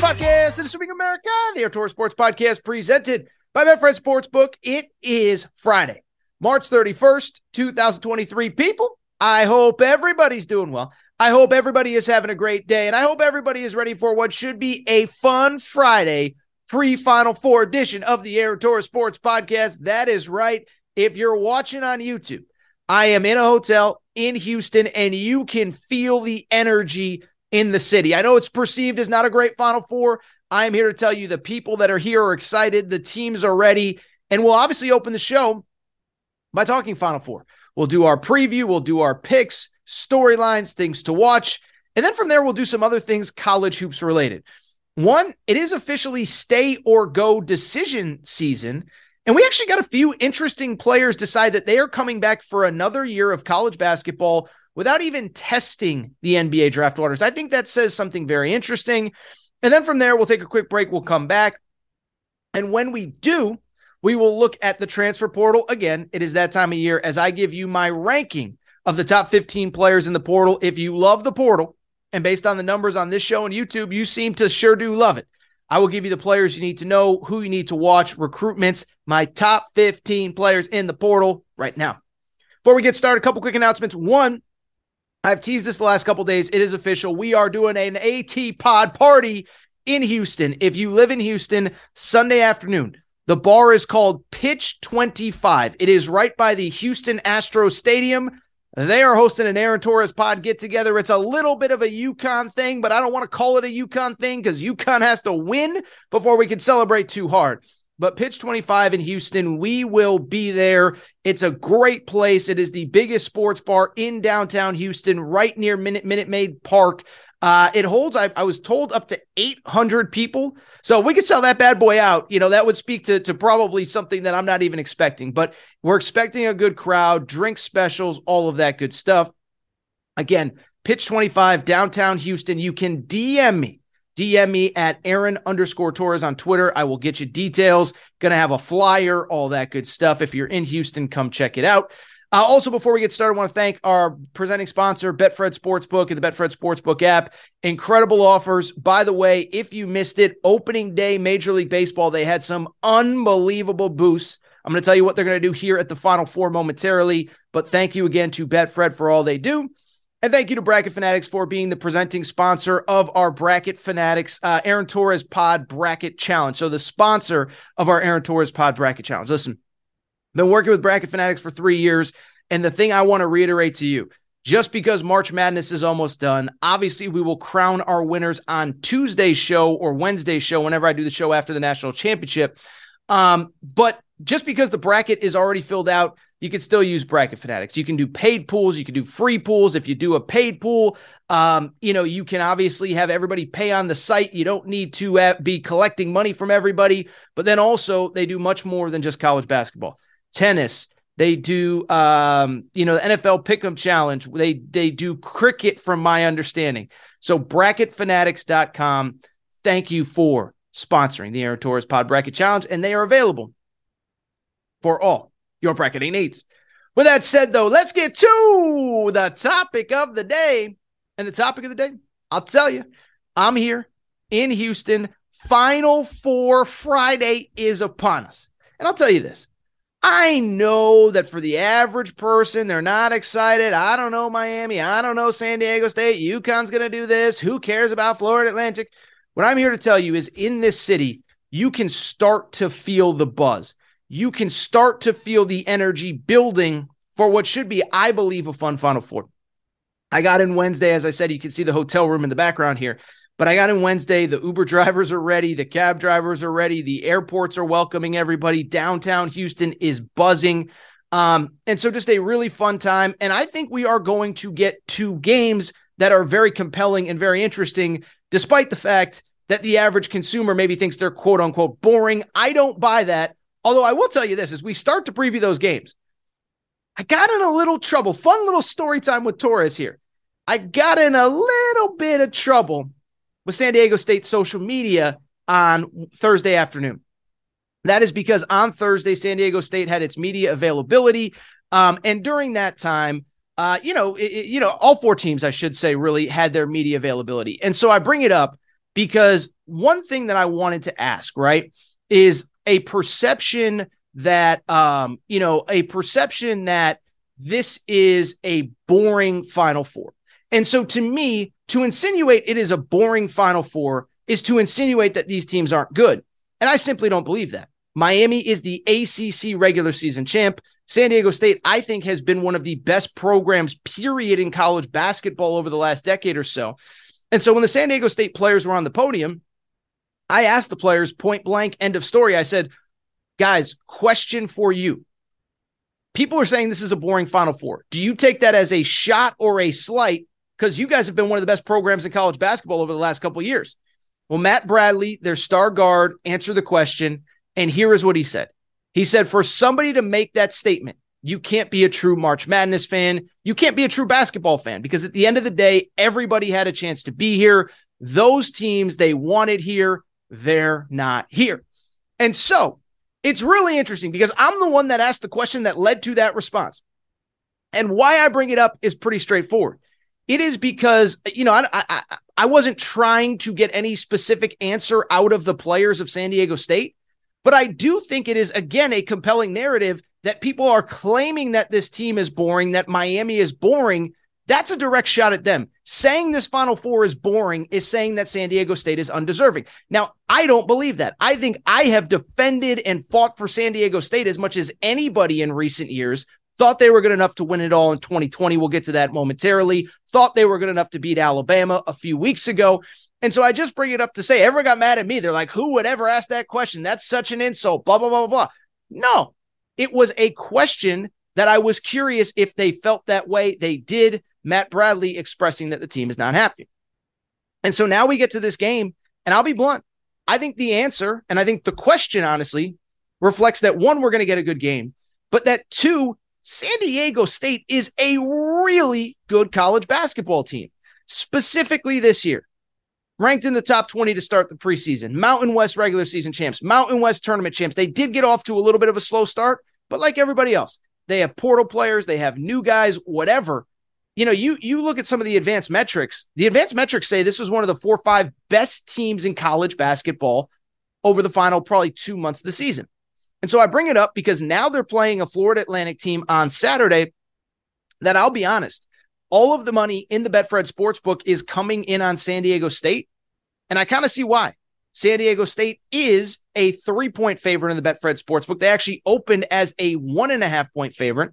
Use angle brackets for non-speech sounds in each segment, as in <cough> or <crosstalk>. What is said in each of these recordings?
podcast of Swimming America, the Aaron Torres Sports Podcast presented by Betfred Sportsbook. It is Friday, March 31st, 2023. People, I hope everybody's doing well. I hope everybody is having a great day, and I hope everybody is ready for what should be a fun Friday pre Final Four edition of the Aaron Torres Sports Podcast. That is right. If you're watching on YouTube, I am in a hotel in Houston, and you can feel the energy in the city. I know it's perceived as not a great Final Four. I am here to tell you the people that are here are excited, the teams are ready, and we'll obviously open the show by talking Final Four. We'll do our preview, we'll do our picks, storylines, things to watch, and then from there, we'll do some other things college hoops related. One, it is officially stay or go decision season. And we actually got a few interesting players decide that they are coming back for another year of college basketball without even testing the NBA draft waters. I think that says something very interesting. And then from there, we'll take a quick break. We'll come back. And when we do, we will look at the transfer portal. Again, it is that time of year as I give you my ranking of the top 15 players in the portal. If you love the portal, and based on the numbers on this show and YouTube, you seem to sure do love it. I will give you the players you need to know, who you need to watch, recruitments, my top 15 players in the portal right now. Before we get started, a couple quick announcements. One, I've teased this the last couple days. It is official. We are doing an AT pod party in Houston. If you live in Houston, Sunday afternoon, the bar is called Pitch 25. It is right by the Houston Astros Stadium. They are hosting an Aaron Torres pod get together. It's a little bit of a UConn thing, but I don't want to call it a UConn thing because UConn has to win before we can celebrate too hard. But Pitch 25 in Houston, we will be there. It's a great place. It is the biggest sports bar in downtown Houston, right near Minute, Minute Maid Park. Uh, it holds, I, I, was told, up to 800 people. So we could sell that bad boy out, you know, that would speak to, to probably something that I'm not even expecting. But we're expecting a good crowd, drink specials, all of that good stuff. Again, pitch 25, downtown Houston. You can DM me. DM me at Aaron underscore Torres on Twitter. I will get you details. Gonna have a flyer, all that good stuff. If you're in Houston, come check it out. Uh, also, before we get started, I want to thank our presenting sponsor, Betfred Sportsbook and the Betfred Sportsbook app. Incredible offers. By the way, if you missed it, opening day, Major League Baseball, they had some unbelievable boosts. I'm going to tell you what they're going to do here at the Final Four momentarily. But thank you again to Betfred for all they do. And thank you to Bracket Fanatics for being the presenting sponsor of our Bracket Fanatics uh, Aaron Torres Pod Bracket Challenge. So, the sponsor of our Aaron Torres Pod Bracket Challenge. Listen, been working with Bracket Fanatics for three years. And the thing I want to reiterate to you just because March Madness is almost done, obviously we will crown our winners on Tuesday's show or Wednesday's show, whenever I do the show after the national championship. Um, but just because the bracket is already filled out, you can still use Bracket Fanatics. You can do paid pools, you can do free pools. If you do a paid pool, um, you know, you can obviously have everybody pay on the site. You don't need to uh, be collecting money from everybody. But then also, they do much more than just college basketball tennis. They do, um, you know, the NFL Pick'em Challenge. They they do cricket, from my understanding. So bracketfanatics.com. Thank you for sponsoring the Aaron Torres Pod Bracket Challenge, and they are available for all your bracketing needs. With that said, though, let's get to the topic of the day. And the topic of the day, I'll tell you, I'm here in Houston. Final Four Friday is upon us. And I'll tell you this I know that for the average person, they're not excited. I don't know Miami. I don't know San Diego State. UConn's going to do this. Who cares about Florida Atlantic? What I'm here to tell you is in this city, you can start to feel the buzz. You can start to feel the energy building for what should be, I believe, a fun Final Four. I got in Wednesday. As I said, you can see the hotel room in the background here. But I got in Wednesday. The Uber <laughs> drivers are ready. The cab drivers are ready. The airports are welcoming everybody. Downtown Houston is buzzing. Um, and so just a really fun time. And I think we are going to get two games that are very compelling and very interesting, despite the fact that the average consumer maybe thinks they're quote unquote boring. I don't buy that. Although I will tell you this as we start to preview those games, I got in a little trouble. Fun little story time with Torres here. I got in a little bit of trouble with San Diego State social media on Thursday afternoon. That is because on Thursday, San Diego State had its media availability. Um, and during that time, uh, you know, it, you know, all four teams, I should say, really had their media availability. And so I bring it up because one thing that I wanted to ask, right, is a perception that um, you know, a perception that this is a boring final four. And so to me, to insinuate it is a boring final four is to insinuate that these teams aren't good. And I simply don't believe that. Miami is the ACC regular season champ. San Diego State, I think, has been one of the best programs, period, in college basketball over the last decade or so. And so when the San Diego State players were on the podium, I asked the players point blank, end of story. I said, guys, question for you. People are saying this is a boring Final Four. Do you take that as a shot or a slight? Because you guys have been one of the best programs in college basketball over the last couple years. Well, Matt Bradley, their star guard, answered the question. And here is what he said He said, for somebody to make that statement, you can't be a true March Madness fan. You can't be a true basketball fan because at the end of the day, everybody had a chance to be here. Those teams they wanted here, they're not here. And so it's really interesting because I'm the one that asked the question that led to that response. And why I bring it up is pretty straightforward. It is because, you know, I, I, I wasn't trying to get any specific answer out of the players of San Diego State, but I do think it is, again, a compelling narrative that people are claiming that this team is boring, that Miami is boring, that's a direct shot at them. Saying this Final Four is boring is saying that San Diego State is undeserving. Now, I don't believe that. I think I have defended and fought for San Diego State as much as anybody in recent years. Thought they were good enough to win it all in 2020. We'll get to that momentarily. Thought they were good enough to beat Alabama a few weeks ago. And so I just bring it up to say, everyone got mad at me. They're like, who would ever ask that question? That's such an insult, blah, blah, blah, blah. No, it was a question that I was curious if they felt that way. They did. Matt Bradley expressing that the team is not happy. And so now we get to this game, and I'll be blunt. I think the answer, and I think the question, honestly, reflects that one, we're going to get a good game, but that two, San Diego State is a really good college basketball team, specifically this year. Ranked in the top 20 to start the preseason, Mountain West regular season champs, Mountain West tournament champs. They did get off to a little bit of a slow start, but like everybody else, they have portal players, they have new guys, whatever. You know, you you look at some of the advanced metrics. The advanced metrics say this was one of the four or five best teams in college basketball over the final probably two months of the season. And so I bring it up because now they're playing a Florida Atlantic team on Saturday that I'll be honest, all of the money in the Betfred Sportsbook is coming in on San Diego State. And I kind of see why. San Diego State is a three point favorite in the Betfred Sportsbook. They actually opened as a one and a half point favorite.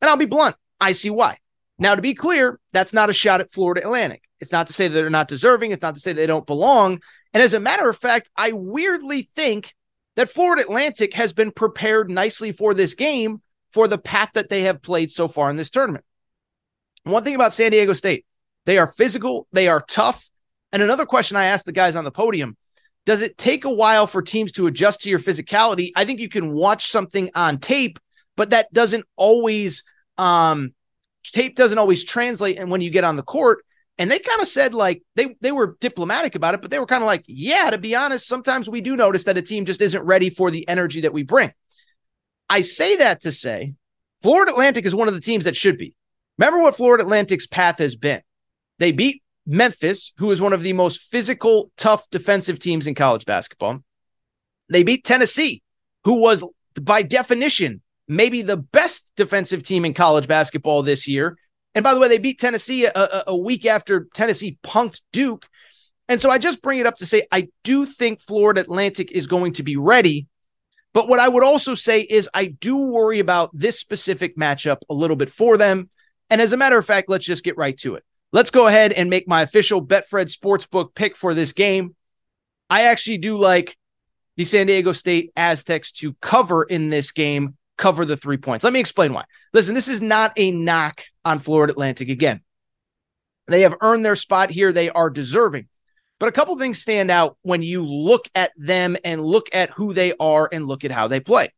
And I'll be blunt, I see why. Now, to be clear, that's not a shot at Florida Atlantic. It's not to say that they're not deserving. It's not to say they don't belong. And as a matter of fact, I weirdly think that Florida Atlantic has been prepared nicely for this game for the path that they have played so far in this tournament. One thing about San Diego State, they are physical, they are tough. And another question I asked the guys on the podium does it take a while for teams to adjust to your physicality? I think you can watch something on tape, but that doesn't always um tape doesn't always translate and when you get on the court. And they kind of said like they they were diplomatic about it, but they were kind of like, yeah, to be honest, sometimes we do notice that a team just isn't ready for the energy that we bring. I say that to say Florida Atlantic is one of the teams that should be. Remember what Florida Atlantic's path has been. They beat Memphis, who is one of the most physical, tough defensive teams in college basketball. They beat Tennessee, who was by definition maybe the best defensive team in college basketball this year. And by the way, they beat Tennessee a, a, week after Tennessee punked Duke. And so I just bring it up to say I do think Florida Atlantic is going to be ready. But what I would also say is I do worry about this specific matchup a little bit for them. And as a matter of fact, let's just get right to it. Let's go ahead and make my official Betfred Sportsbook pick for this game. I actually do like the San Diego State Aztecs to cover in this game cover the three points. Let me explain why. Listen, this is not a knock on Florida Atlantic. Again, they have earned their spot here. They are deserving. But a couple things stand out when you look at them and look at who they are and look at how they play.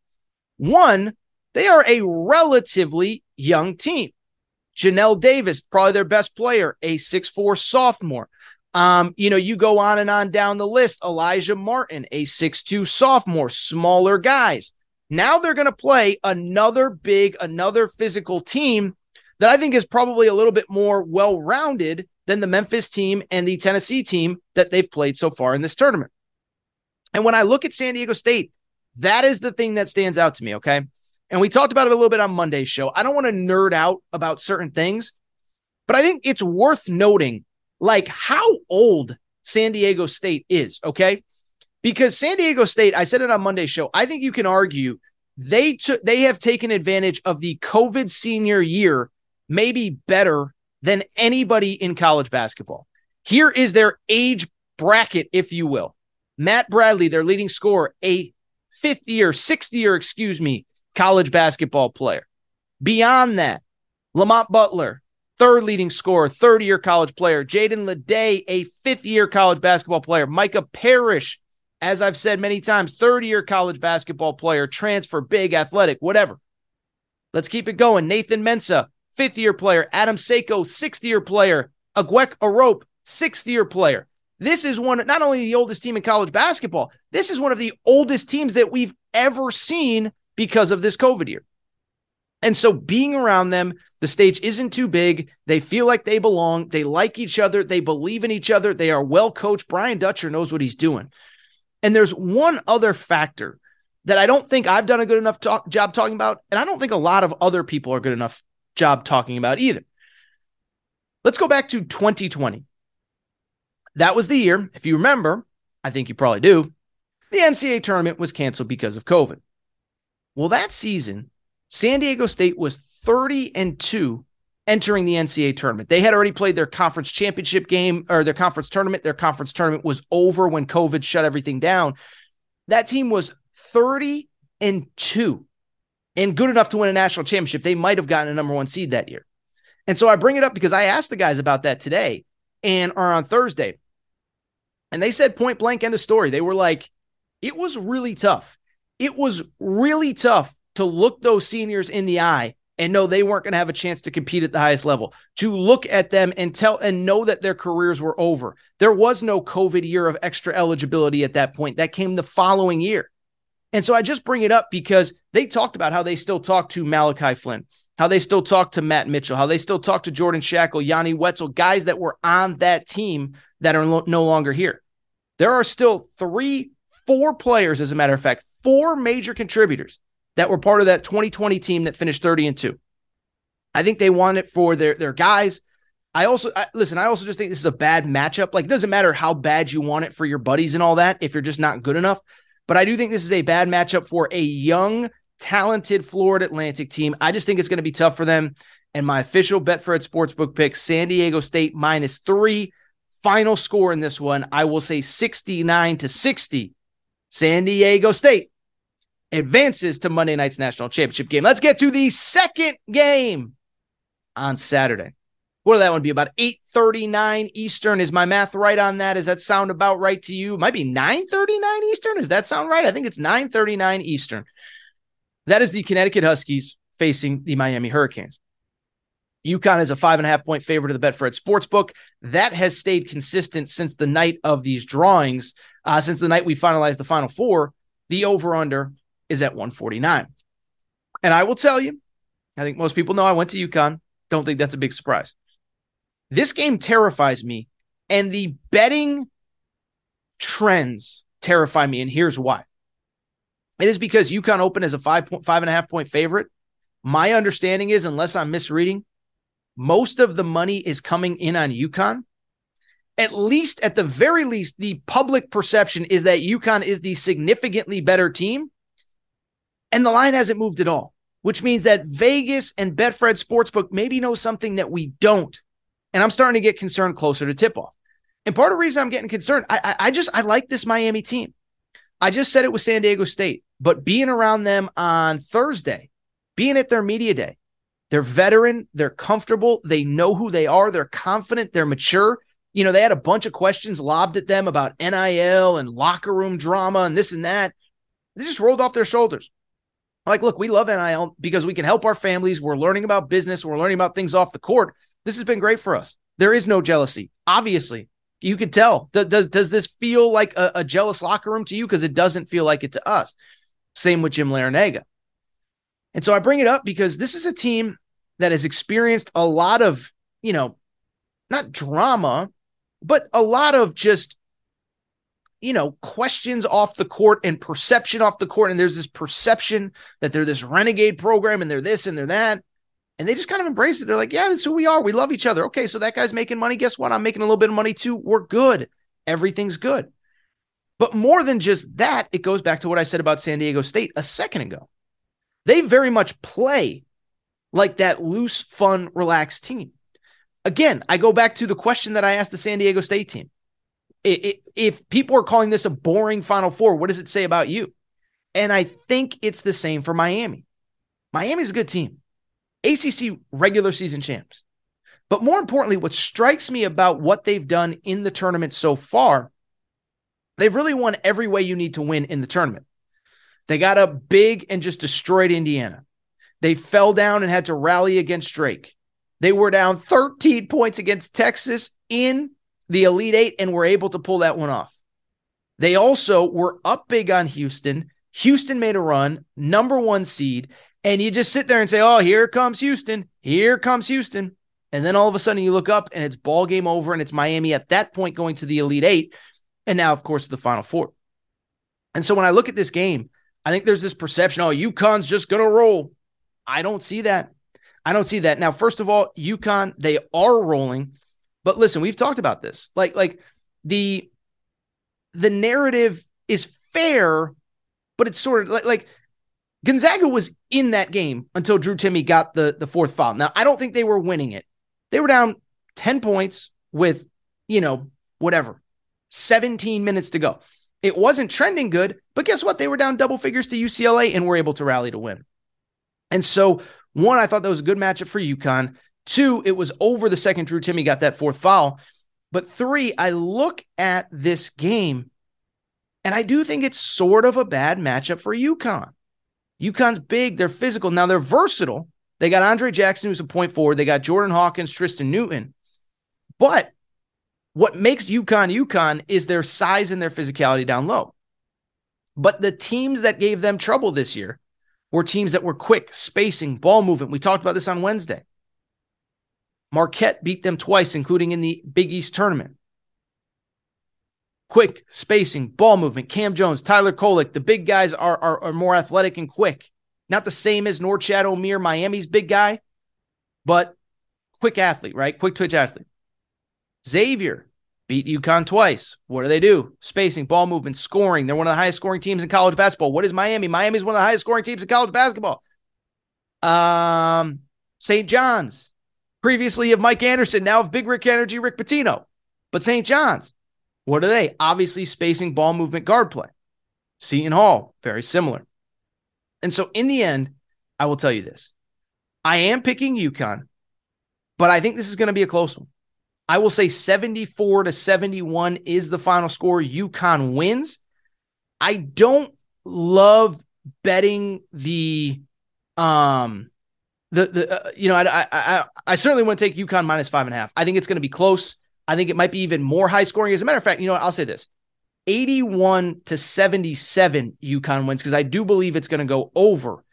One, they are a relatively young team. Johnell Davis, probably their best player, a six-four sophomore. Um, you know, you go on and on down the list. Alijah Martin, a six-two sophomore, smaller guys. Now they're going to play another big, another physical team that I think is probably a little bit more well rounded than the Memphis team and the Tennessee team that they've played so far in this tournament. And when I look at San Diego State, that is the thing that stands out to me. Okay. And we talked about it a little bit on Monday's show. I don't want to nerd out about certain things, but I think it's worth noting like how old San Diego State is. Okay because San Diego State, I said it on Monday's show, I think you can argue they took they have taken advantage of the COVID senior year maybe better than anybody in college basketball. Here is their age bracket, if you will. Matt Bradley, their leading scorer, a fifth year, sixth year, excuse me, college basketball player. Beyond that, Lamont Butler, third leading scorer, third year college player. Jaedon LeDee, a fifth year college basketball player. Micah Parrish, as I've said many times, third year college basketball player, transfer, big, athletic, whatever. Let's keep it going. Nathan Mensah, fifth year player. Adam Seiko, sixth year player. Aguek Arop, sixth year player. This is one, not only the oldest team in college basketball, this is one of the oldest teams that we've ever seen because of this COVID year. And so being around them, the stage isn't too big. They feel like they belong. They like each other. They believe in each other. They are well coached. Brian Dutcher knows what he's doing. And there's one other factor that I don't think I've done a good enough talk, job talking about, and I don't think a lot of other people are good enough job talking about either. Let's go back to 2020. That was the year, if you remember, I think you probably do, the NCAA tournament was canceled because of COVID. Well, that season, San Diego State was 30 and 2 entering the NCAA tournament. They had already played their conference championship game or their conference tournament. Their conference tournament was over when COVID shut everything down. That team was 30 and 2 and good enough to win a national championship. They might have gotten a number 1 seed that year. And so I bring it up because I asked the guys about that today and are on Thursday. And they said point blank end of story. They were like it was really tough. It was really tough to look those seniors in the eye and know they weren't going to have a chance to compete at the highest level, to look at them and tell and know that their careers were over. There was no COVID year of extra eligibility at that point. That came the following year. And so I just bring it up because they talked about how they still talk to Malachi Flynn, how they still talk to Matt Mitchell, how they still talk to Jordan Schakel, Yanni Wetzel, guys that were on that team that are no longer here. There are still three, four players, as a matter of fact, four major contributors that were part of that 2020 team that finished 30 and 2. I think they want it for their their guys. I also I, listen, I also just think this is a bad matchup. Like it doesn't matter how bad you want it for your buddies and all that if you're just not good enough, but I do think this is a bad matchup for a young talented Florida Atlantic team. I just think it's going to be tough for them. And my official Betfred Sportsbook pick San Diego State minus 3 final score in this one, I will say 69 to 60. San Diego State advances to Monday night's national championship game. Let's get to the second game on Saturday. What will that one be? About 8:39 Eastern. Is my math right on that? Does that sound about right to you? It might be 9:39 Eastern. Does that sound right? I think it's 9:39 Eastern. That is the Connecticut Huskies facing the Miami Hurricanes. UConn is a five and a half point favorite of the Betfred Sportsbook. That has stayed consistent since the night of these drawings. Uh, since the night we finalized the final four, the over under is at 149. And I will tell you, I think most people know I went to UConn. Don't think that's a big surprise. This game terrifies me, and the betting trends terrify me. And here's why. It is because UConn opened as a five point five and a half point favorite. My understanding is, unless I'm misreading, most of the money is coming in on UConn. At least, at the very least, the public perception is that UConn is the significantly better team. And the line hasn't moved at all, which means that Vegas and Betfred Sportsbook maybe know something that we don't. And I'm starting to get concerned closer to tip off. And part of the reason I'm getting concerned, I, I, I just I like this Miami team. I just said it with San Diego State, but being around them on Thursday, being at their media day, they're veteran, they're comfortable, they know who they are, they're confident, they're mature. You know, they had a bunch of questions lobbed at them about NIL and locker room drama and this and that. They just rolled off their shoulders. Like, look, we love NIL because we can help our families. We're learning about business, we're learning about things off the court. This has been great for us. There is no jealousy. Obviously, you could tell. Does does, does this feel like a, a jealous locker room to you? Because it doesn't feel like it to us. Same with Jim Larrañaga. And so I bring it up because this is a team that has experienced a lot of, you know, not drama, but a lot of just, you know, questions off the court and perception off the court. And there's this perception that they're this renegade program and they're this and they're that. And they just kind of embrace it. They're like, yeah, that's who we are. We love each other. Okay, so that guy's making money. Guess what? I'm making a little bit of money too. We're good. Everything's good. But more than just that, it goes back to what I said about San Diego State a second ago. They very much play like that loose, fun, relaxed team. Again, I go back to the question that I asked the San Diego State team. If people are calling this a boring Final Four, what does it say about you? And I think it's the same for Miami. Miami's a good team. ACC regular season champs. But more importantly, what strikes me about what they've done in the tournament so far, they've really won every way you need to win in the tournament. They got up big and just destroyed Indiana. They fell down and had to rally against Drake. They were down 13 points against Texas in the Elite Eight and were able to pull that one off. They also were up big on Houston. Houston made a run, number one seed, and you just sit there and say, "Oh, here comes Houston. Here comes Houston." And then all of a sudden you look up and it's ball game over and it's Miami at that point going to the Elite 8 and now of course the Final 4. And so when I look at this game, I think there's this perception, "Oh, UConn's just going to roll." I don't see that. I don't see that. Now, first of all, UConn, they are rolling. But listen, we've talked about this. Like like the the narrative is fair, but it's sort of like, like Gonzaga was in that game until Drew Timme got the, the fourth foul. Now, I don't think they were winning it. They were down 10 points with, you know, whatever, 17 minutes to go. It wasn't trending good, but guess what? They were down double figures to UCLA and were able to rally to win. And so, one, I thought that was a good matchup for UConn. Two, it was over the second Drew Timme got that fourth foul. But three, I look at this game and I do think it's sort of a bad matchup for UConn. UConn's big, they're physical. Now they're versatile. They got Andre Jackson, who's a point forward. They got Jordan Hawkins, Tristan Newton. But what makes UConn UConn is their size and their physicality down low. But the teams that gave them trouble this year were teams that were quick, spacing, ball movement. We talked about this on Wednesday. Marquette beat them twice, including in the Big East tournament quick spacing, ball movement. Cam Jones, Tyler Kolek. the big guys are, are, are more athletic and quick. Not the same as Norchad Omier, Miami's big guy, but quick athlete, right? Quick twitch athlete. Xavier beat UConn twice. What do they do? Spacing, ball movement, scoring. They're one of the highest scoring teams in college basketball. What is Miami? Miami's one of the highest scoring teams in college basketball. Um, St. John's, previously of Mike Anderson, now of Big Rick Energy, Rick Pitino. But St. John's, what are they? Obviously, spacing ball movement guard play. Seton Hall, very similar. And so, in the end, I will tell you this I am picking UConn, but I think this is going to be a close one. I will say 74 to 71 is the final score. UConn wins. I don't love betting the um the the uh, you know I, I I certainly want to take UConn minus five and a half. I think it's going to be close. I think it might be even more high scoring. As a matter of fact, you know what? I'll say this 81 to 77 UConn wins because I do believe it's going to go over.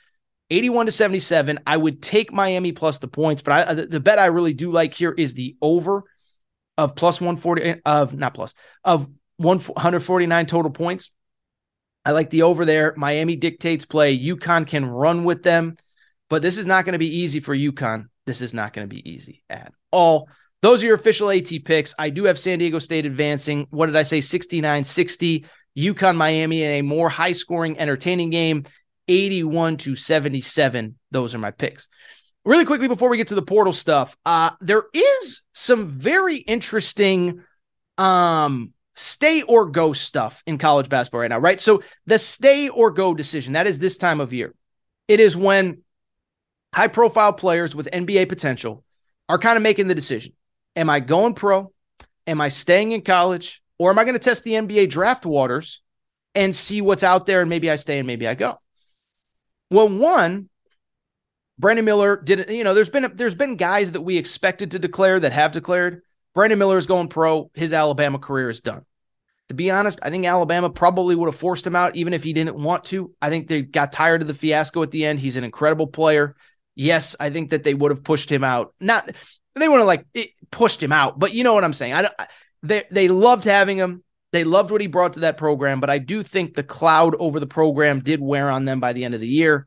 81 to 77. I would take Miami plus the points, but I, the, the bet I really do like here is the over of plus 140 of not plus of 149 total points. I like the over there. Miami dictates play. UConn can run with them, but this is not going to be easy for UConn. This is not going to be easy at all. Those are your official AT picks. I do have San Diego State advancing. What did I say? 69 60. UConn Miami in a more high scoring, entertaining game, 81 to 77. Those are my picks. Really quickly before we get to the portal stuff, uh, there is some very interesting um, stay or go stuff in college basketball right now, right? So the stay or go decision, that is this time of year. It is when high profile players with NBA potential are kind of making the decision. Am I going pro? Am I staying in college? Or am I going to test the NBA draft waters and see what's out there and maybe I stay and maybe I go? Well, one, Brandon Miller didn't, you know, there's been there's been guys that we expected to declare that have declared. Brandon Miller is going pro. His Alabama career is done. To be honest, I think Alabama probably would have forced him out even if he didn't want to. I think they got tired of the fiasco at the end. He's an incredible player. Yes, I think that they would have pushed him out. Not they would have like pushed him out, but you know what I'm saying. I don't. They they loved having him. They loved what he brought to that program, but I do think the cloud over the program did wear on them by the end of the year.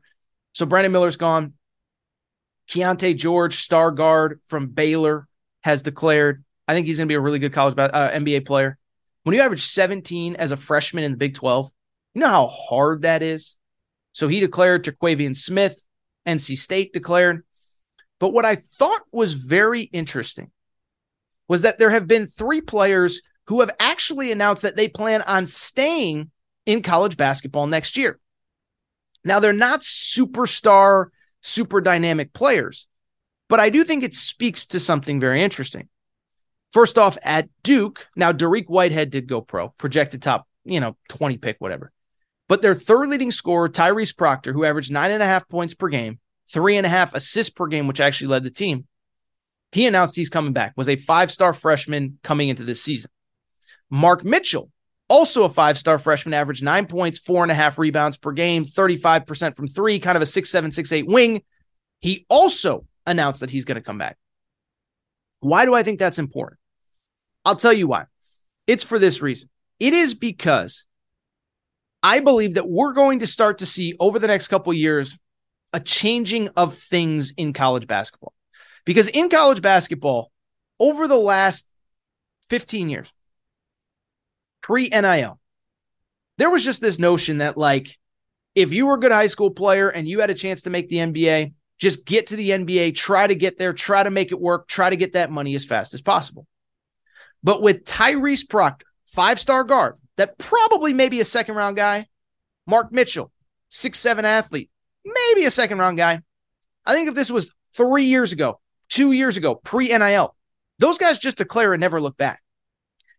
So Brandon Miller's gone. Keyonte George, star guard from Baylor, has declared. I think he's going to be a really good college uh, NBA player. When you average 17 as a freshman in the Big 12, you know how hard that is. So he declared Terquavion Smith, NC State declared. But what I thought was very interesting was that there have been three players who have actually announced that they plan on staying in college basketball next year. Now, they're not superstar, super dynamic players, but I do think it speaks to something very interesting. First off, at Duke, now Dariq Whitehead did go pro, projected top, you know, 20 pick, whatever. But their third leading scorer, Tyrese Proctor, who averaged nine and a half points per game, three and a half assists per game, which actually led the team, he announced he's coming back, was a five star freshman coming into this season. Mark Mitchell, also a five star freshman, averaged nine points, four and a half rebounds per game, 35% from three, kind of a six, seven, six, eight wing. He also announced that he's going to come back. Why do I think that's important? I'll tell you why. It's for this reason. It is because I believe that we're going to start to see over the next couple years a changing of things in college basketball. Because in college basketball, over the last 15 years, pre NIL, there was just this notion that, like, if you were a good high school player and you had a chance to make the NBA, just get to the NBA, try to get there, try to make it work, try to get that money as fast as possible. But with Tyrese Proctor, five star guard, that probably maybe a second round guy, Mark Mitchell, six seven athlete, maybe a second round guy. I think if this was three years ago, two years ago, pre NIL, those guys just declare and never look back.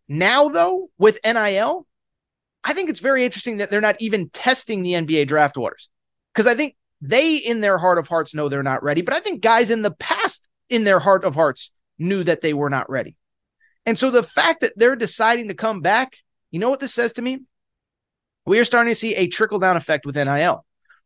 Now, though, with NIL, I think it's very interesting that they're not even testing the NBA draft orders because I think they, in their heart of hearts, know they're not ready. But I think guys in the past, in their heart of hearts, knew that they were not ready. And so the fact that they're deciding to come back, you know what this says to me? We are starting to see a trickle down effect with NIL,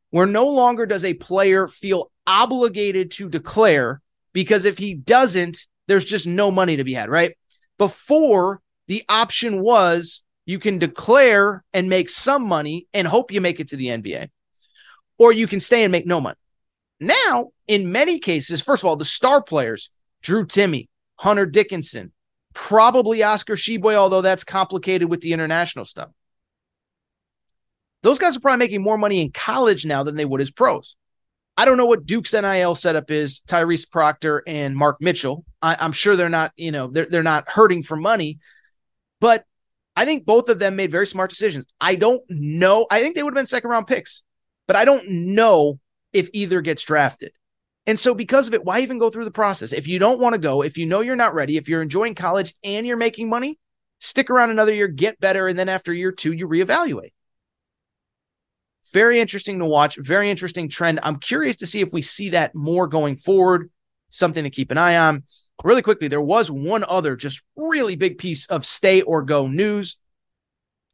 where no longer does a player feel obligated to declare because if he doesn't, there's just no money to be had, right? Before the option was you can declare and make some money and hope you make it to the NBA, or you can stay and make no money. Now, in many cases, first of all, the star players, Drew Timme, Hunter Dickinson, probably Oscar Tshiebwe, although that's complicated with the international stuff. Those guys are probably making more money in college now than they would as pros. I don't know what Duke's NIL setup is, Tyrese Proctor and Mark Mitchell. I, am sure they're not, you know, they're, they're not hurting for money, but I think both of them made very smart decisions. I don't know. I think they would have been second round picks, but I don't know if either gets drafted. And so, because of it, why even go through the process? If you don't want to go, if you know you're not ready, if you're enjoying college and you're making money, stick around another year, get better. And then after year two, you reevaluate. Very interesting to watch. Very interesting trend. I'm curious to see if we see that more going forward. Something to keep an eye on. Really quickly, there was one other just really big piece of stay or go news.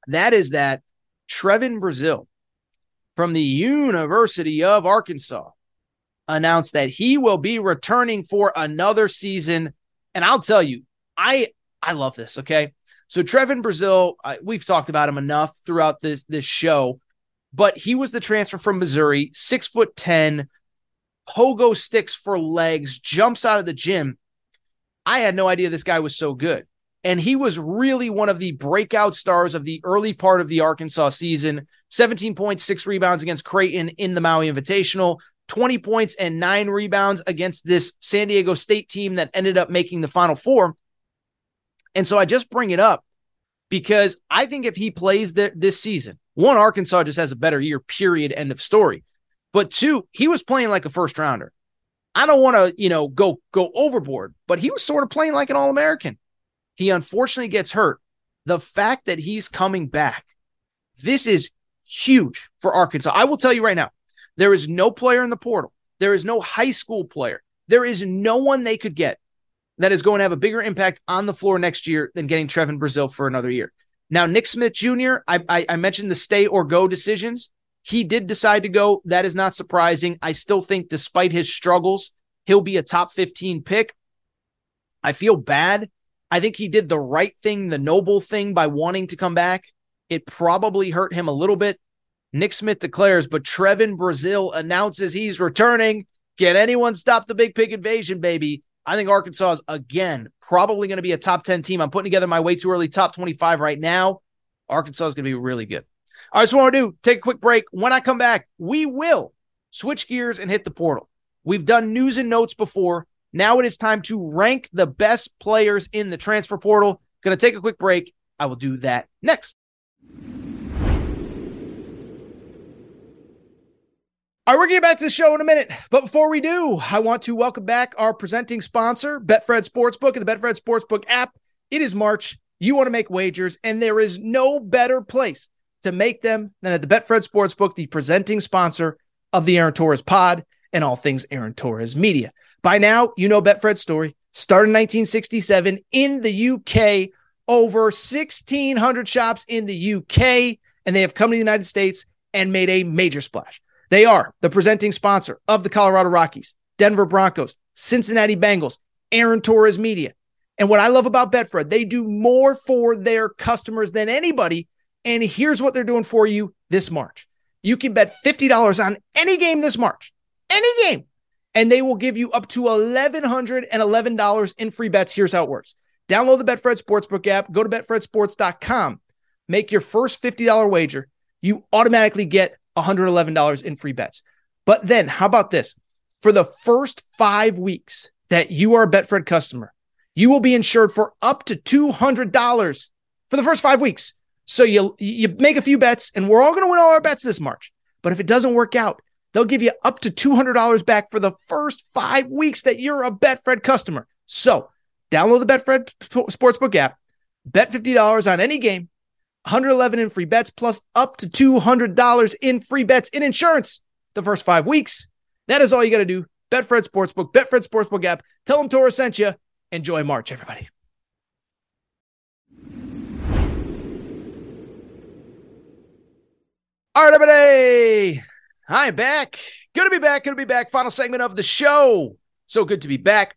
That is that Trevon Brazile from the University of Arkansas announced that he will be returning for another season. And I'll tell you, I I love this. Okay, so Trevon Brazile, I, we've talked about him enough throughout this this show, but he was the transfer from Missouri, six foot ten, pogo sticks for legs, jumps out of the gym. I had no idea this guy was so good. And he was really one of the breakout stars of the early part of the Arkansas season. 17 points, six rebounds against Creighton in the Maui Invitational, 20 points and nine rebounds against this San Diego State team that ended up making the Final Four. And so I just bring it up because I think if he plays this season, one, Arkansas just has a better year, period, end of story. But two, he was playing like a first rounder. I don't want to, you know, go go overboard, but he was sort of playing like an all-American. He unfortunately gets hurt. The fact that he's coming back, this is huge for Arkansas. I will tell you right now, there is no player in the portal. There is no high school player. There is no one they could get that is going to have a bigger impact on the floor next year than getting Trevon Brazile for another year. Now, Nick Smith Jr., I, I, I mentioned the stay or go decisions. He did decide to go. That is not surprising. I still think, despite his struggles, he'll be a top 15 pick. I feel bad. I think he did the right thing, the noble thing by wanting to come back. It probably hurt him a little bit. Nick Smith declares, but Trevon Brazile announces he's returning. Can anyone stop the big pig invasion, baby? I think Arkansas is again probably going to be a top 10 team. I'm putting together my way too early top 25 right now. Arkansas is going to be really good. All right, so what I want to do, take a quick break. When I come back, we will switch gears and hit the portal. We've done news and notes before. Now it is time to rank the best players in the transfer portal. Going to take a quick break. I will do that next. All right, we're getting back to the show in a minute. But before we do, I want to welcome back our presenting sponsor, Betfred Sportsbook and the Betfred Sportsbook app. It is March. You want to make wagers, and there is no better place to make them than at the Betfred Sportsbook, the presenting sponsor of the Aaron Torres pod and all things Aaron Torres media. By now, you know Betfred's story. Started in 1967 in the UK, over 1,600 shops in the UK, and they have come to the United States and made a major splash. They are the presenting sponsor of the Colorado Rockies, Denver Broncos, Cincinnati Bengals, Aaron Torres Media. And what I love about Betfred, they do more for their customers than anybody. And here's what they're doing for you this March. You can bet $50 on any game this March, any game, and they will give you up to $1,111 in free bets. Here's how it works download the Betfred Sportsbook app, go to betfredsports.com, make your first $50 wager. You automatically get $111 in free bets. But then, how about this? For the first five weeks that you are a Betfred customer, you will be insured for up to $200 for the first five weeks. So you you make a few bets, and we're all going to win all our bets this March. But if it doesn't work out, they'll give you up to $200 back for the first five weeks that you're a Betfred customer. So download the Betfred Sportsbook app, bet $50 on any game, 111 in free bets plus up to $200 in free bets in insurance the first five weeks. That is all you got to do. Betfred Sportsbook, Betfred Sportsbook app. Tell them Torres sent you. Enjoy March, everybody. All right, everybody. I'm back. Good to be back. Good to be back. Final segment of the show. So good to be back.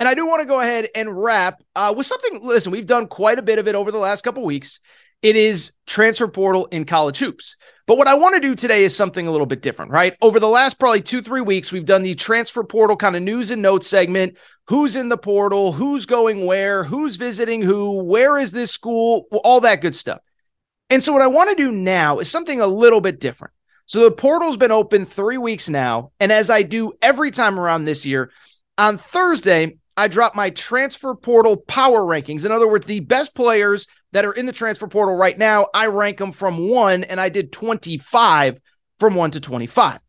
And I do want to go ahead and wrap uh, with something. Listen, we've done quite a bit of it over the last couple weeks it is transfer portal in college hoops. But what I want to do today is something a little bit different, right? Over the last probably two, three weeks, we've done the transfer portal kind of news and notes segment. Who's in the portal? Who's going where? Who's visiting who? Where is this school? All that good stuff. And so, what I want to do now is something a little bit different. So, the portal's been open three weeks now. And as I do every time around this year, on Thursday, I drop my transfer portal power rankings. In other words, the best players that are in the transfer portal right now, I rank them from one, and I did 25 from one to 25.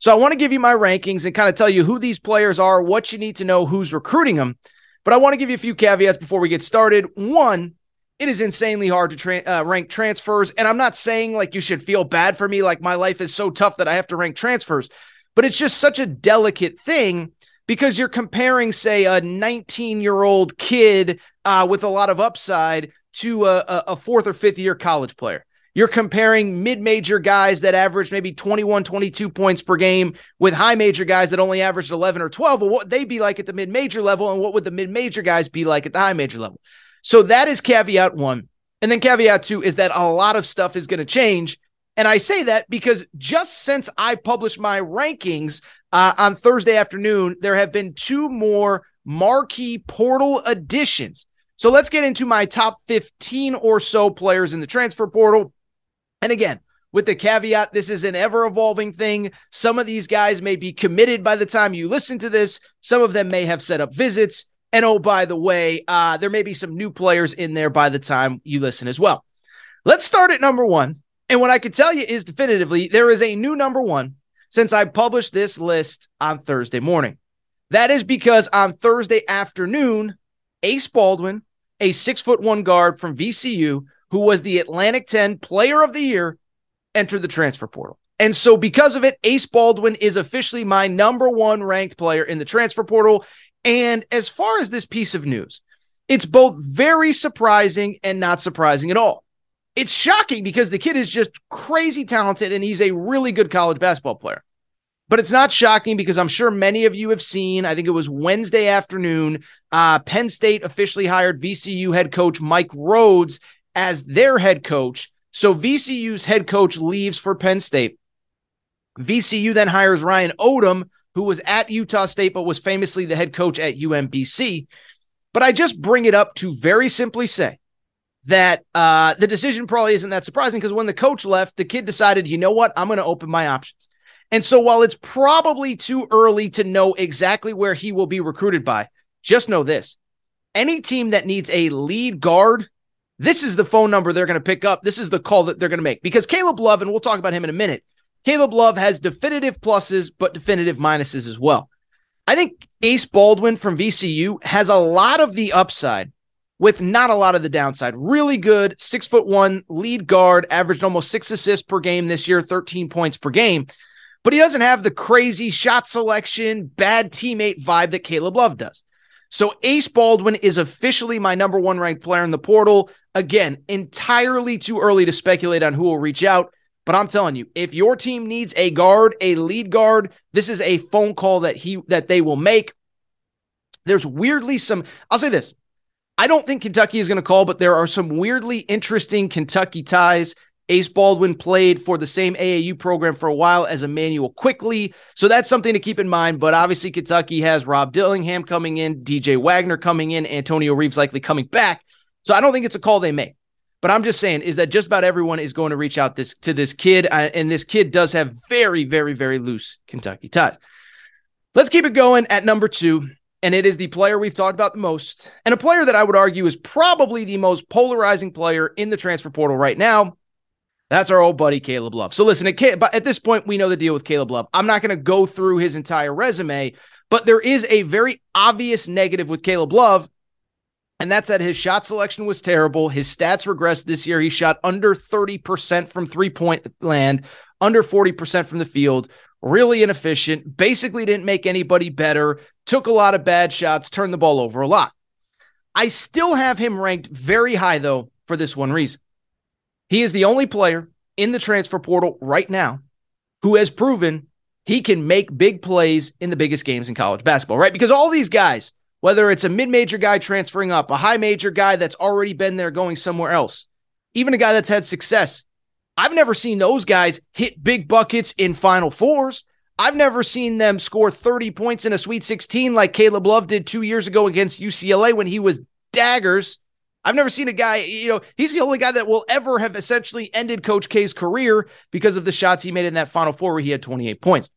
So I want to give you my rankings and kind of tell you who these players are, what you need to know, who's recruiting them. But I want to give you a few caveats before we get started. One, it is insanely hard to tra- uh, rank transfers. And I'm not saying like you should feel bad for me, like my life is so tough that I have to rank transfers, but it's just such a delicate thing because you're comparing, say, a 19 year old kid uh, with a lot of upside to a, a fourth or fifth year college player. You're comparing mid major guys that average maybe 21, 22 points per game with high major guys that only averaged 11 or 12. Well, what they be like at the mid major level and what would the mid major guys be like at the high major level? So that is caveat one. And then caveat two is that a lot of stuff is going to change. And I say that because just since I published my rankings uh, on Thursday afternoon, there have been two more marquee portal additions. So let's get into my top 15 or so players in the transfer portal. And again, with the caveat, this is an ever evolving thing. Some of these guys may be committed by the time you listen to this. Some of them may have set up visits. And oh, by the way, uh, there may be some new players in there by the time you listen as well. Let's start at number one. And what I can tell you is definitively there is a new number one since I published this list on Thursday morning. That is because on Thursday afternoon, Ace Baldwin, a six foot one guard from VCU, who was the Atlantic 10 player of the year, entered the transfer portal. And so, because of it, Ace Baldwin is officially my number one ranked player in the transfer portal. And as far as this piece of news, it's both very surprising and not surprising at all. It's shocking because the kid is just crazy talented and he's a really good college basketball player. But it's not shocking because I'm sure many of you have seen, I think it was Wednesday afternoon, uh, Penn State officially hired VCU head coach Mike Rhodes as their head coach. So VCU's head coach leaves for Penn State. VCU then hires Ryan Odom, who was at Utah State, but was famously the head coach at UMBC. But I just bring it up to very simply say that uh, the decision probably isn't that surprising because when the coach left, the kid decided, you know what, I'm going to open my options. And so while it's probably too early to know exactly where he will be recruited by, just know this any team that needs a lead guard, this is the phone number they're going to pick up. This is the call that they're going to make because Caleb Love, and we'll talk about him in a minute, Caleb Love has definitive pluses, but definitive minuses as well. I think Ace Baldwin from VCU has a lot of the upside with not a lot of the downside. Really good, six foot one lead guard, averaged almost six assists per game this year, 13 points per game. But he doesn't have the crazy shot selection, bad teammate vibe that Caleb Love does. So Ace Baldwin is officially my number one ranked player in the portal. Again, entirely too early to speculate on who will reach out. But I'm telling you, if your team needs a guard, a lead guard, this is a phone call that he that they will make. There's weirdly some I'll say this. I don't think Kentucky is going to call, but there are some weirdly interesting Kentucky ties. Ace Baldwin played for the same AAU program for a while as Immanuel Quickley. So that's something to keep in mind. But obviously, Kentucky has Rob Dillingham coming in, DJ Wagner coming in, Antonio Reeves likely coming back. So I don't think it's a call they make. But I'm just saying is that just about everyone is going to reach out this to this kid, uh, and this kid does have very, very, very loose Kentucky ties. Let's keep it going at number two, and it is the player we've talked about the most, and a player that I would argue is probably the most polarizing player in the transfer portal right now. That's our old buddy Caleb Love. So listen, but at this point, we know the deal with Caleb Love. I'm not going to go through his entire resume, but there is a very obvious negative with Caleb Love, and that's that his shot selection was terrible. His stats regressed this year. He shot under 30% from three point land, under 40% from the field, really inefficient, basically didn't make anybody better, took a lot of bad shots, turned the ball over a lot. I still have him ranked very high, though, for this one reason. He is the only player in the transfer portal right now who has proven he can make big plays in the biggest games in college basketball, right? Because all these guys, whether it's a mid major guy transferring up, a high major guy that's already been there going somewhere else, even a guy that's had success. I've never seen those guys hit big buckets in Final Fours. I've never seen them score 30 points in a Sweet 16 like Caleb Love did two years ago against UCLA when he was daggers. I've never seen a guy, you know, he's the only guy that will ever have essentially ended Coach K's career because of the shots he made in that Final Four where he had 28 points.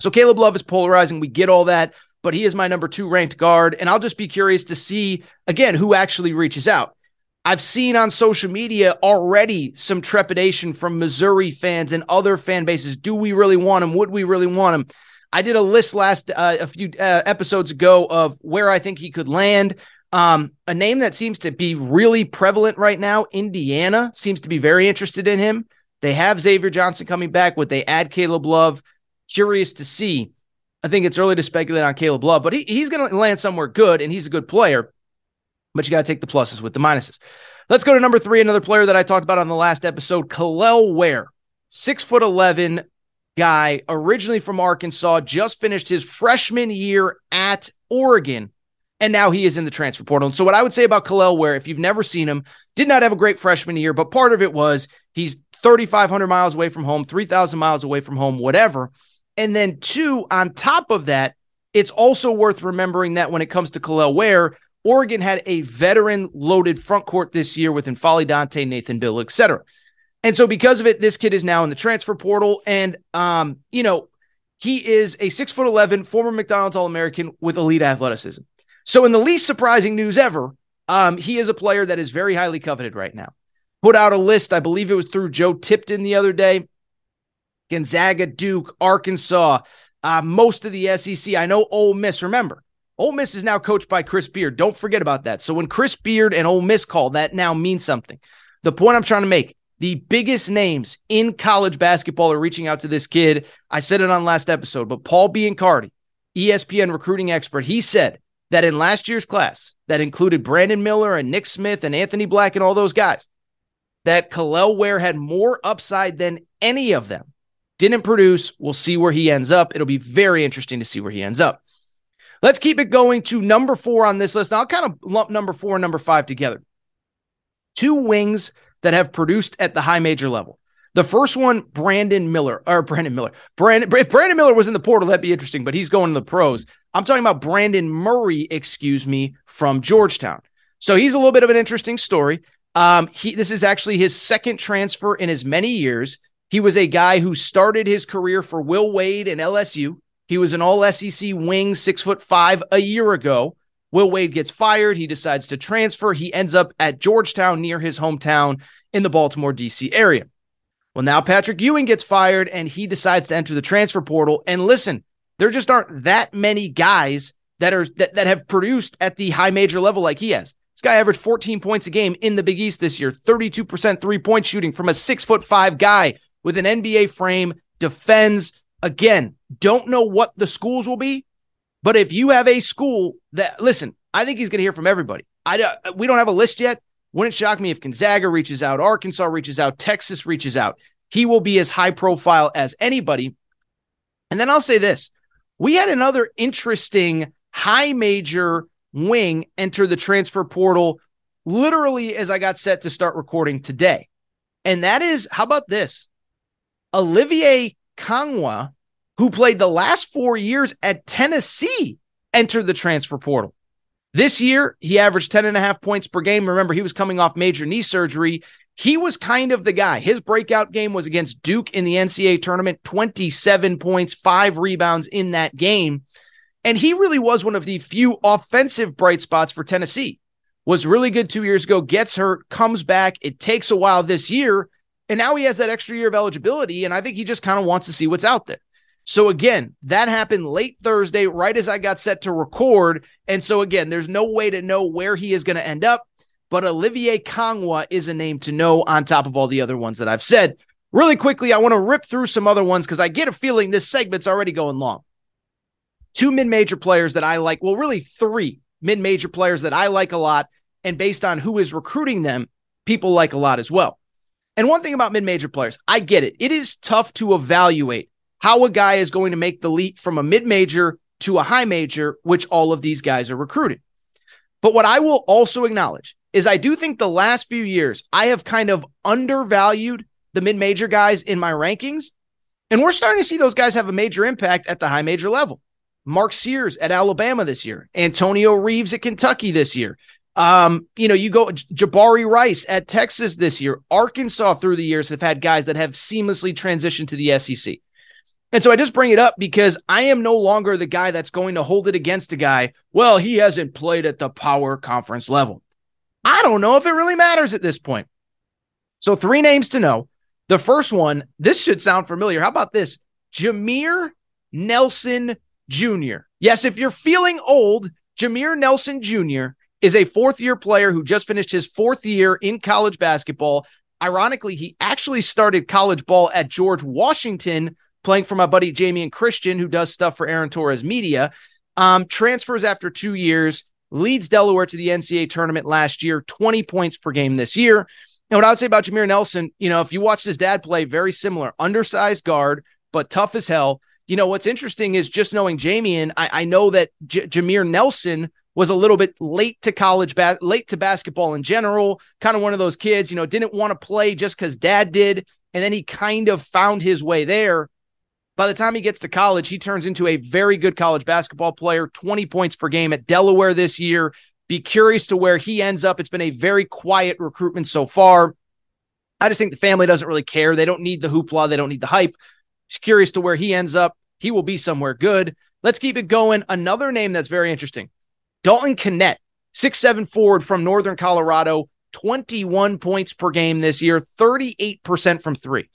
So Caleb Love is polarizing. We get all that but he is my number two ranked guard. And I'll just be curious to see, again, who actually reaches out. I've seen on social media already some trepidation from Missouri fans and other fan bases. Do we really want him? Would we really want him? I did a list last uh, a few uh, episodes ago of where I think he could land. Um, a name that seems to be really prevalent right now, Indiana seems to be very interested in him. They have Xavier Johnson coming back. Would they add Caleb Love? Curious to see. I think it's early to speculate on Caleb Love, but he, he's going to land somewhere good and he's a good player. But you got to take the pluses with the minuses. Let's go to number three, another player that I talked about on the last episode, Kel'el Ware, six foot 11 guy, originally from Arkansas, just finished his freshman year at Oregon, and now he is in the transfer portal. And so, what I would say about Kel'el Ware, if you've never seen him, did not have a great freshman year, but part of it was he's 3,500 miles away from home, 3,000 miles away from home, whatever. And then, two, on top of that, it's also worth remembering that when it comes to Kel'el Ware, Oregon had a veteran loaded front court this year with N'Faly Dante, Nate Bittle, etc. And so because of it, this kid is now in the transfer portal. And um, you know, he is a six foot eleven former McDonald's All American with elite athleticism. So in the least surprising news ever, um, he is a player that is very highly coveted right now. Put out a list, I believe it was through Joe Tipton the other day. Gonzaga, Duke, Arkansas, uh, most of the SEC. I know Ole Miss. Remember, Ole Miss is now coached by Chris Beard. Don't forget about that. So when Chris Beard and Ole Miss call, that now means something. The point I'm trying to make the biggest names in college basketball are reaching out to this kid. I said it on last episode, but Paul Biancardi, ESPN recruiting expert, he said that in last year's class that included Brandon Miller and Nick Smith and Anthony Black and all those guys, that Kel'el Ware had more upside than any of them. Didn't produce. We'll see where he ends up. It'll be very interesting to see where he ends up. Let's keep it going to number four on this list. Now, I'll kind of lump number four and number five together. Two wings that have produced at the high major level. The first one, Brandon Miller, or Brandon Miller. Brandon, if Brandon Miller was in the portal, that'd be interesting, but he's going to the pros. I'm talking about Brandon Murray, excuse me, from Georgetown. So he's a little bit of an interesting story. Um, he this is actually his second transfer in as many years. He was a guy who started his career for Will Wade and LSU. He was an all SEC wing, six foot five a year ago. Will Wade gets fired. He decides to transfer. He ends up at Georgetown near his hometown in the Baltimore, D.C. area. Well, now Patrick Ewing gets fired and he decides to enter the transfer portal. And listen, there just aren't that many guys that are that, that have produced at the high major level like he has. This guy averaged 14 points a game in the Big East this year, 32% three point shooting from a six foot five guy with an NBA frame, defends. Again, don't know what the schools will be, but if you have a school that, listen, I think he's going to hear from everybody. I we don't have a list yet. Wouldn't shock me if Gonzaga reaches out, Arkansas reaches out, Texas reaches out. He will be as high profile as anybody. And then I'll say this: we had another interesting high major wing enter the transfer portal literally as I got set to start recording today. And that is, how about this? Olivier Nkamhoua who played the last four years at Tennessee, entered the transfer portal. This year, he averaged 10 and a half points per game. Remember, he was coming off major knee surgery. He was kind of the guy. His breakout game was against Duke in the NCAA tournament 27 points, five rebounds in that game. And he really was one of the few offensive bright spots for Tennessee. Was really good two years ago, gets hurt, comes back. It takes a while this year. And now he has that extra year of eligibility. And I think he just kind of wants to see what's out there. So again, that happened late Thursday, right as I got set to record. And so again, there's no way to know where he is going to end up. But Olivier Nkamhoua is a name to know on top of all the other ones that I've said. Really quickly, I want to rip through some other ones because I get a feeling this segment's already going long. Two mid major players that I like, well, really three mid major players that I like a lot. And based on who is recruiting them, people like a lot as well. And one thing about mid major players, I get it. It is tough to evaluate how a guy is going to make the leap from a mid major to a high major, which all of these guys are recruited. But what I will also acknowledge is I do think the last few years I have kind of undervalued the mid major guys in my rankings. And we're starting to see those guys have a major impact at the high major level. Mark Sears at Alabama this year, Antonio Reeves at Kentucky this year. Um, you know, you go Jabari Rice at Texas this year. Arkansas through the years have had guys that have seamlessly transitioned to the SEC. And so I just bring it up because I am no longer the guy that's going to hold it against a guy. Well, he hasn't played at the power conference level. I don't know if it really matters at this point. So, three names to know. The first one, this should sound familiar. How about this? Jameer Nelson Jr. Yes, if you're feeling old, Jameer Nelson Jr. is a fourth year player who just finished his fourth year in college basketball. Ironically, he actually started college ball at George Washington playing for my buddy Jamion Christian, who does stuff for Aaron Torres Media. Um, transfers after two years. Leads Delaware to the NCAA tournament last year, 20 points per game this year. And what I would say about Jameer Nelson, you know, if you watch his dad play, very similar, undersized guard, but tough as hell. You know, what's interesting is just knowing Jamion, I, I know that J- Jameer Nelson was a little bit late to college, ba- late to basketball in general, kind of one of those kids, you know, didn't want to play just because dad did. And then he kind of found his way there. By the time he gets to college, he turns into a very good college basketball player, 20 points per game at Delaware this year. Be curious to where he ends up. It's been a very quiet recruitment so far. I just think the family doesn't really care. They don't need the hoopla, they don't need the hype. Curious to where he ends up. He will be somewhere good. Let's keep it going. Another name that's very interesting Dalton Knecht, six-seven forward from Northern Colorado, 21 points per game this year, 38% from three.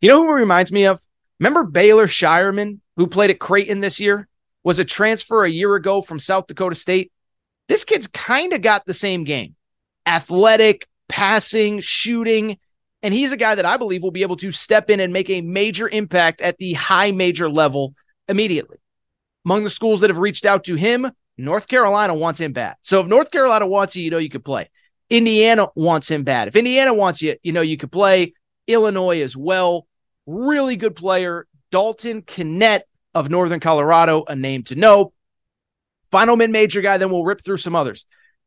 You know who reminds me of? Remember Baylor Scheierman, who played at Creighton this year, was a transfer a year ago from South Dakota State. This kid's kind of got the same game athletic, passing, shooting. And he's a guy that I believe will be able to step in and make a major impact at the high major level immediately. Among the schools that have reached out to him, North Carolina wants him bad. So if North Carolina wants you, you know you could play. Indiana wants him bad. If Indiana wants you, you know you could play. Illinois as well. Really good player. Dalton Knecht of Northern Colorado, a name to know. Final mid major guy, then we'll rip through some others.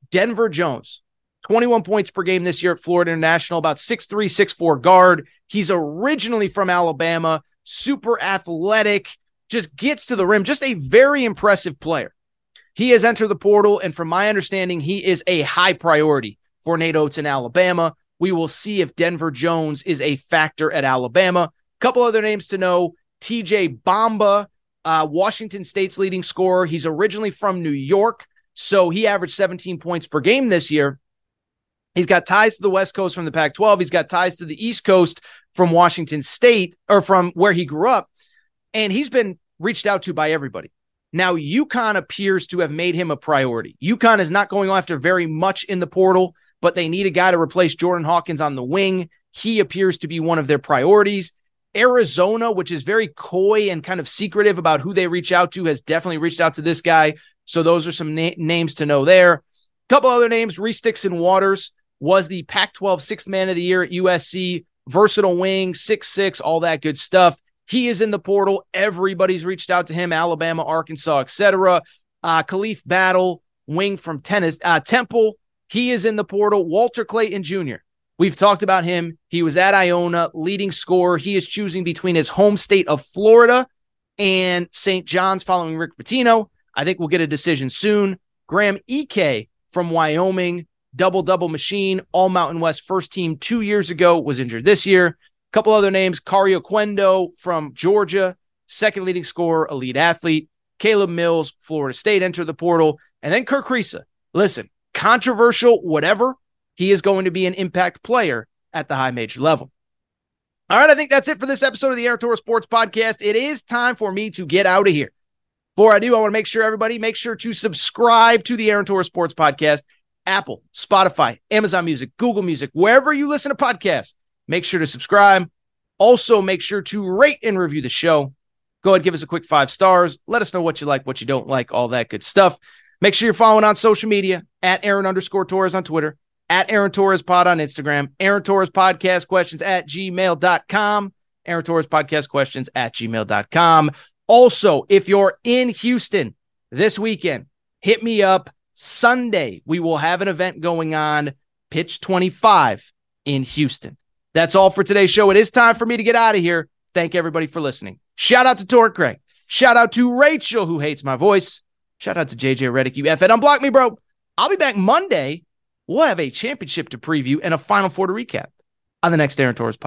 Denver Jones, 21 points per game this year at Florida International, about 6'3, 6'4 guard. He's originally from Alabama, super athletic, just gets to the rim, just a very impressive player. He has entered the portal, and from my understanding, he is a high priority for Nate Oats in Alabama. We will see if Denver Jones is a factor at Alabama. Couple other names to know TJ Bamba, uh, Washington State's leading scorer. He's originally from New York, so he averaged 17 points per game this year. He's got ties to the West Coast from the Pac 12. He's got ties to the East Coast from Washington State or from where he grew up. And he's been reached out to by everybody. Now, UConn appears to have made him a priority. UConn is not going after very much in the portal, but they need a guy to replace Jordan Hawkins on the wing. He appears to be one of their priorities. Arizona, which is very coy and kind of secretive about who they reach out to, has definitely reached out to this guy. So those are some na- names to know there. A couple other names: Reese Dixon Waters was the Pac-12 Sixth Man of the Year at USC. Versatile wing, six six, all that good stuff. He is in the portal. Everybody's reached out to him. Alabama, Arkansas, etc. Uh, Khalif Battle, wing from tennis, uh, Temple. He is in the portal. Walter Clayton Jr. We've talked about him. He was at Iona, leading scorer. He is choosing between his home state of Florida and St. John's following Rick Pitino. I think we'll get a decision soon. Graham Ike from Wyoming, double double machine, all Mountain West first team two years ago, was injured this year. A couple other names Kario Oquendo from Georgia, second leading scorer, elite athlete. Caleb Mills, Florida State, enter the portal. And then Kerr Kriisa. Listen, controversial, whatever. He is going to be an impact player at the high major level. All right, I think that's it for this episode of the Aaron Torres Sports Podcast. It is time for me to get out of here. Before I do, I want to make sure everybody make sure to subscribe to the Aaron Torres Sports Podcast, Apple, Spotify, Amazon Music, Google Music, wherever you listen to podcasts. Make sure to subscribe. Also, make sure to rate and review the show. Go ahead, give us a quick five stars. Let us know what you like, what you don't like, all that good stuff. Make sure you're following on social media at Aaron underscore Torres on Twitter, at Aaron Torres Pod on Instagram, Aaron Torres Podcast Questions at gmail.com, Aaron Torres Podcast Questions at gmail.com. Also, if you're in Houston this weekend, hit me up. Sunday, we will have an event going on, Pitch 25 in Houston. That's all for today's show. It is time for me to get out of here. Thank everybody for listening. Shout out to Torque Craig. Shout out to Rachel, who hates my voice. Shout out to JJ Redick. You F it. Unblock me, bro. I'll be back Monday. We'll have a championship to preview and a Final Four to recap on the next Aaron Torres podcast.